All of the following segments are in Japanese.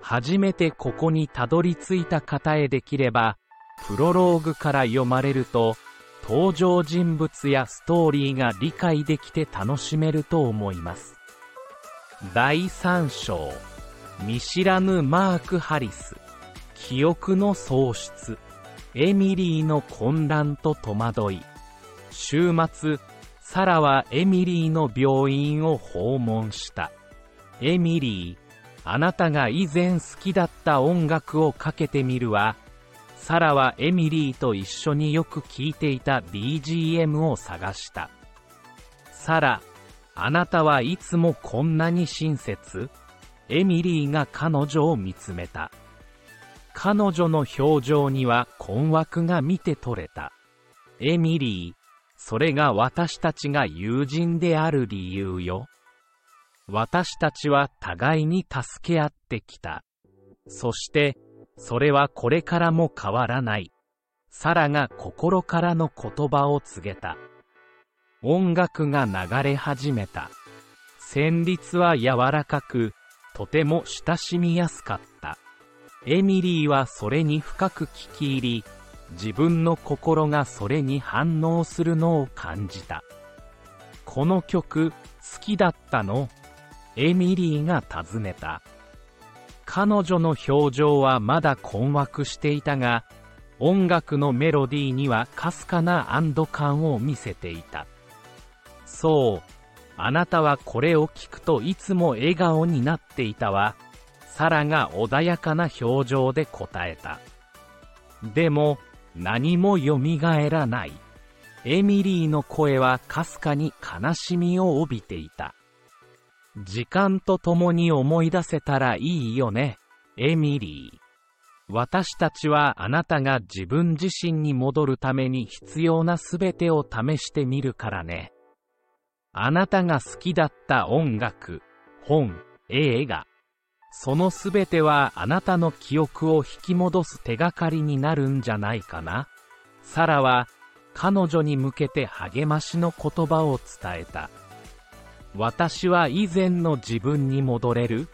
初めてここにたどり着いた方へできれば、プロローグから読まれると、登場人物やストーリーが理解できて楽しめると思います。第3章、見知らぬマーク・ハリス、記憶の喪失、エミリーの混乱と戸惑い、週末、サラはエミリーの病院を訪問した。エミリー、あなたが以前好きだった音楽をかけてみるわ。サラはエミリーと一緒によく聴いていた BGM を探した。サラ、あなたはいつもこんなに親切？エミリーが彼女を見つめた。彼女の表情には困惑が見て取れた。エミリー、それが私たちが友人である理由よ。私たちは互いに助け合ってきた。そして、それはこれからも変わらない。サラが心からの言葉を告げた。音楽が流れ始めた。旋律は柔らかく、とても親しみやすかった。エミリーはそれに深く聞き入り、自分の心がそれに反応するのを感じた。この曲、好きだったのエミリーが尋ねた。彼女の表情はまだ困惑していたが、音楽のメロディーにはかすかな安堵感を見せていた。そう、あなたはこれを聞くといつも笑顔になっていたわ。サラが穏やかな表情で答えた。でも、何も蘇らない。エミリーの声はかすかに悲しみを帯びていた。時間と共に思い出せたらいいよね、エミリー。私たちはあなたが自分自身に戻るために必要なすべてを試してみるからね。あなたが好きだった音楽、本、映画。そのすべてはあなたの記憶を引き戻す手がかりになるんじゃないかな。サラは彼女に向けて励ましの言葉を伝えた。私は以前の自分に戻れる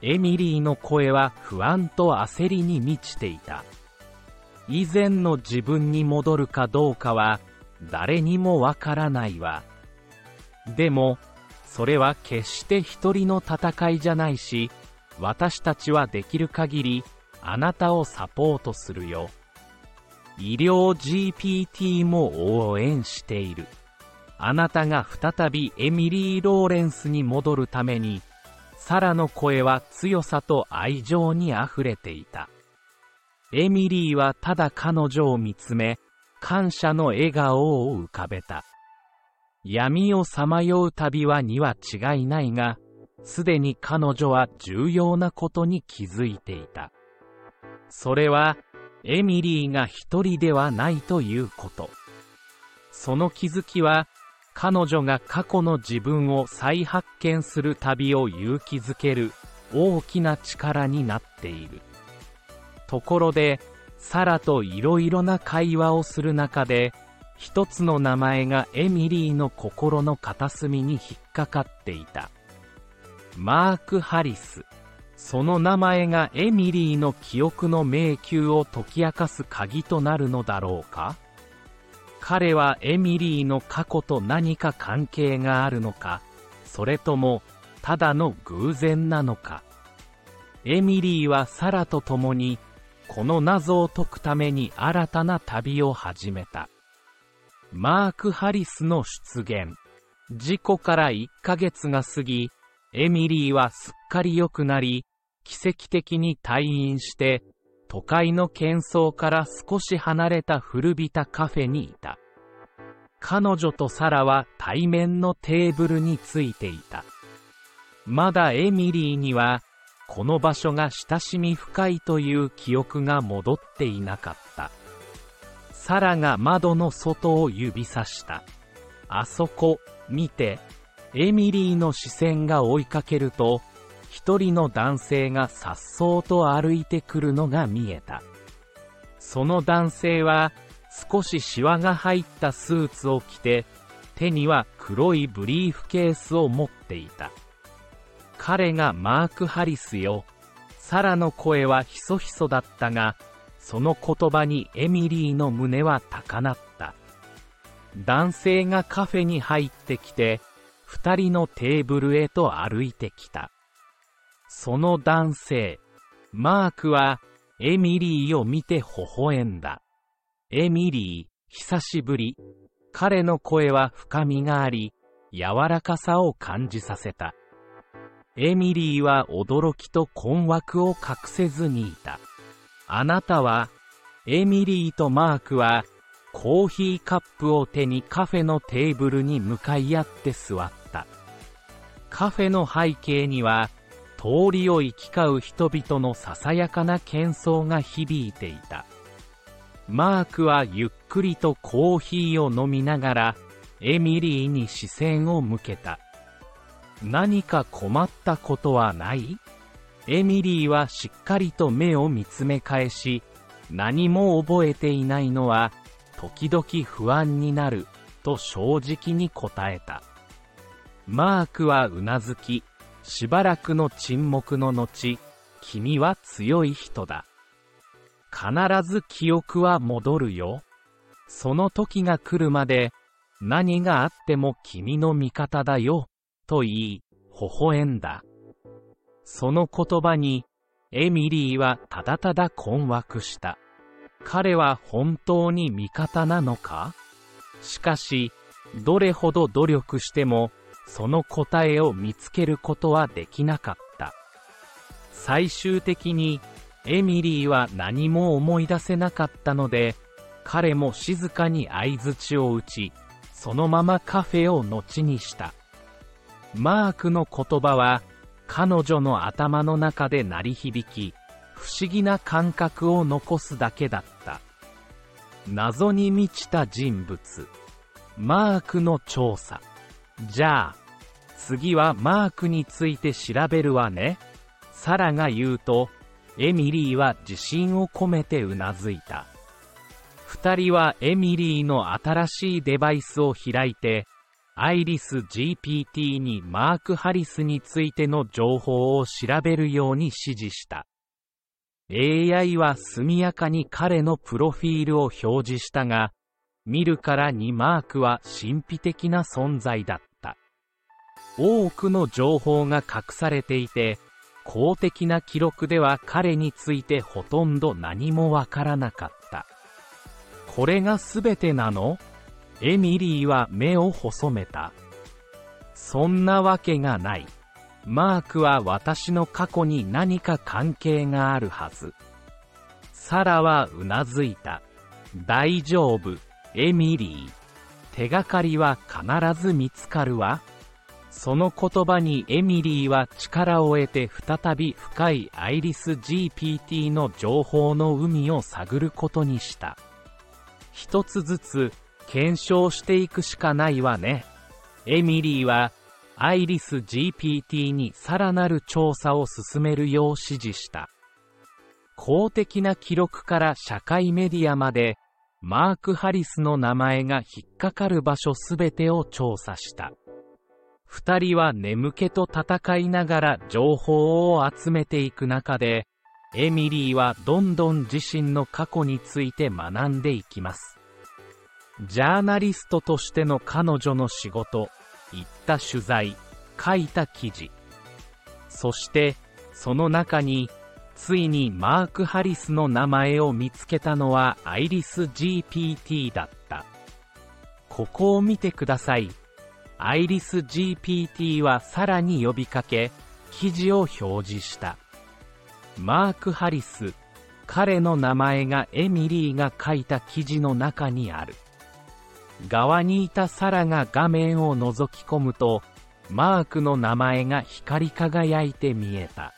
エミリーの声は不安と焦りに満ちていた。以前の自分に戻るかどうかは誰にもわからないわ。でも、それは決して一人の戦いじゃないし、私たちはできる限りあなたをサポートするよ。医療 GPT も応援している。あなたが再びエミリー・ローレンスに戻るために、サラの声は強さと愛情に溢れていた。エミリーはただ彼女を見つめ、感謝の笑顔を浮かべた。闇をさまよう旅はには違いないが、すでに彼女は重要なことに気づいていた。それは、エミリーが一人ではないということ。その気づきは、彼女が過去の自分を再発見する旅を勇気づける大きな力になっている。ところで、サラといろいろな会話をする中で、一つの名前がエミリーの心の片隅に引っかかっていた。マーク・ハリス。その名前がエミリーの記憶の迷宮を解き明かす鍵となるのだろうか？彼はエミリーの過去と何か関係があるのか、それとも、ただの偶然なのか？エミリーはサラと共に、この謎を解くために新たな旅を始めた。マーク・ハリスの出現。事故から1ヶ月が過ぎ、エミリーはすっかり良くなり、奇跡的に退院して、都会の喧騒から少し離れた古びたカフェにいた。彼女とサラは対面のテーブルについていた。まだエミリーには、この場所が親しみ深いという記憶が戻っていなかった。サラが窓の外を指さした。あそこ、見て。エミリーの視線が追いかけると、一人の男性が颯爽と歩いてくるのが見えた。その男性は少しシワが入ったスーツを着て、手には黒いブリーフケースを持っていた。彼がマーク・ハリスよ。サラの声はひそひそだったが、その言葉にエミリーの胸は高鳴った。男性がカフェに入ってきて、二人のテーブルへと歩いてきた。その男性、マークはエミリーを見て微笑んだ。エミリー、久しぶり。彼の声は深みがあり、柔らかさを感じさせた。エミリーは驚きと困惑を隠せずにいた。あなたは、エミリーとマークは、コーヒーカップを手にカフェのテーブルに向かい合って座った。カフェの背景には、通りを行き交う人々のささやかな喧騒が響いていた。マークはゆっくりとコーヒーを飲みながら、エミリーに視線を向けた。何か困ったことはない？エミリーはしっかりと目を見つめ返し、何も覚えていないのは、時々不安になる、と正直に答えた。マークはうなずき、しばらくの沈黙の後、君は強い人だ。必ず記憶は戻るよ。その時が来るまで、何があっても君の味方だよ、と言い、微笑んだ。その言葉に、エミリーはただただ困惑した。彼は本当に味方なのか？しかし、どれほど努力しても、その答えを見つけることはできなかった。最終的に、エミリーは何も思い出せなかったので、彼も静かに相槌を打ち、そのままカフェを後にした。マークの言葉は、彼女の頭の中で鳴り響き、不思議な感覚を残すだけだった。謎に満ちた人物。マークの調査。じゃあ、次はマークについて調べるわね。サラが言うと、エミリーは自信を込めてうなずいた。二人はエミリーの新しいデバイスを開いて、アイリス GPT にマーク・ハリスについての情報を調べるように指示した。AI は速やかに彼のプロフィールを表示したが、見るからにマークは神秘的な存在だった。多くの情報が隠されていて、公的な記録では彼についてほとんど何もわからなかった。これが全てなの？エミリーは目を細めた。そんなわけがない。マークは私の過去に何か関係があるはず。サラはうなずいた。大丈夫、エミリー。手がかりは必ず見つかるわ。その言葉にエミリーは力を得て再び深いアイリス GPT の情報の海を探ることにした。一つずつ検証していくしかないわね。エミリーは、アイリス GPT にさらなる調査を進めるよう指示した。公的な記録から社会メディアまで、マーク・ハリスの名前が引っかかる場所すべてを調査した。二人は眠気と戦いながら情報を集めていく中で、エミリーはどんどん自身の過去について学んでいきます。ジャーナリストとしての彼女の仕事、行った取材、書いた記事。そして、その中に、ついにマーク・ハリスの名前を見つけたのはアイリス GPT だった。ここを見てください。アイリス GPT はさらに呼びかけ、記事を表示した。マーク・ハリス、彼の名前がエミリーが書いた記事の中にある。側にいたサラが画面を覗き込むと、マークの名前が光り輝いて見えた。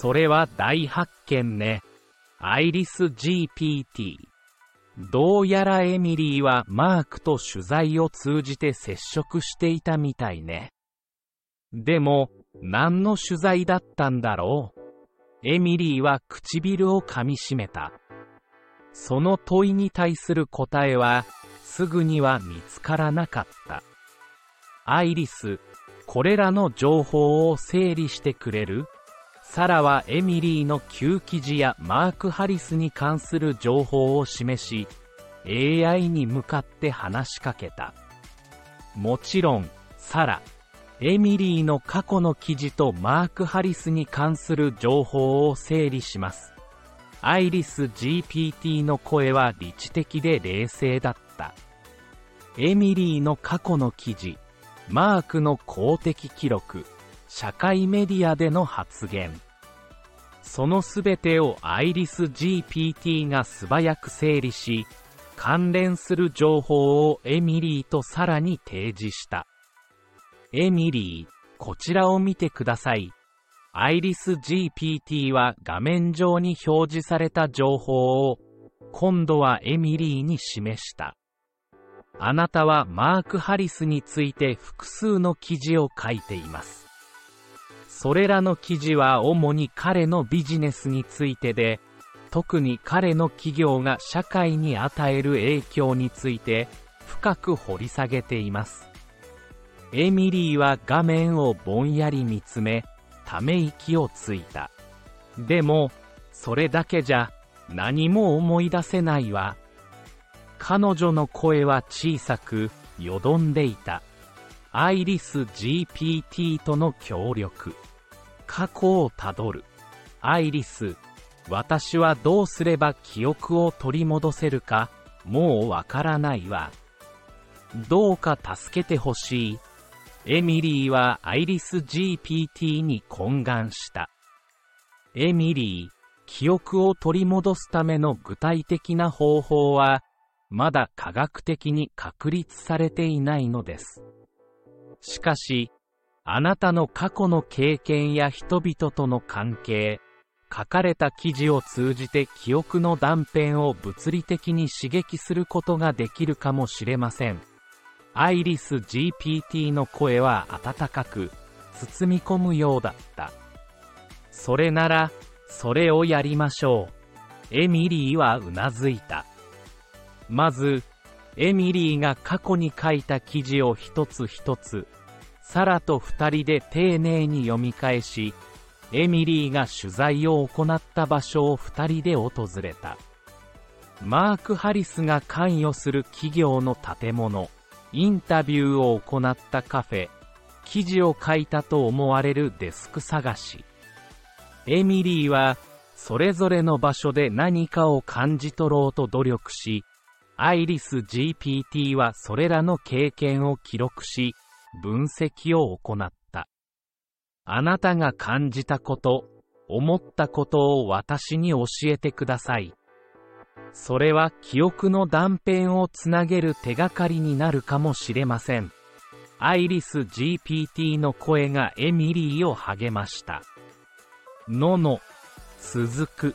それは大発見ね。アイリス GPT。どうやらエミリーはマークと取材を通じて接触していたみたいね。でも、何の取材だったんだろう？エミリーは唇を噛みしめた。その問いに対する答えは、すぐには見つからなかった。アイリス、これらの情報を整理してくれる？サラはエミリーの旧記事やマーク・ハリスに関する情報を示し、AI に向かって話しかけた。もちろん、サラ、エミリーの過去の記事とマーク・ハリスに関する情報を整理します。アイリス GPT の声は理知的で冷静だった。エミリーの過去の記事、マークの公的記録、社会メディアでの発言。そのすべてをアイリス GPT が素早く整理し、関連する情報をエミリーとさらに提示した。エミリー、こちらを見てください。アイリス GPT は画面上に表示された情報を今度はエミリーに示した。あなたはマーク・ハリスについて複数の記事を書いています。それらの記事は主に彼のビジネスについてで、特に彼の企業が社会に与える影響について深く掘り下げています。エミリーは画面をぼんやり見つめ、ため息をついた。でも、それだけじゃ何も思い出せないわ。彼女の声は小さく、よどんでいた。アイリス GPT との協力。過去をたどる。アイリス、私はどうすれば記憶を取り戻せるか、もうわからないわ。どうか助けてほしい。エミリーはアイリス GPT に懇願した。エミリー、記憶を取り戻すための具体的な方法は、まだ科学的に確立されていないのです。しかし、あなたの過去の経験や人々との関係、書かれた記事を通じて記憶の断片を物理的に刺激することができるかもしれません。アイリス GPT の声は温かく、包み込むようだった。それなら、それをやりましょう。エミリーはうなずいた。まず、エミリーが過去に書いた記事を一つ一つ、サラと二人で丁寧に読み返し、エミリーが取材を行った場所を二人で訪れた。マーク・ハリスが関与する企業の建物、インタビューを行ったカフェ、記事を書いたと思われるデスク探し。エミリーは、それぞれの場所で何かを感じ取ろうと努力し、アイリス GPT はそれらの経験を記録し、分析を行った。あなたが感じたこと、思ったことを私に教えてください。それは記憶の断片をつなげる手がかりになるかもしれません。アイリス GPT の声がエミリーを励ました。のの、続く。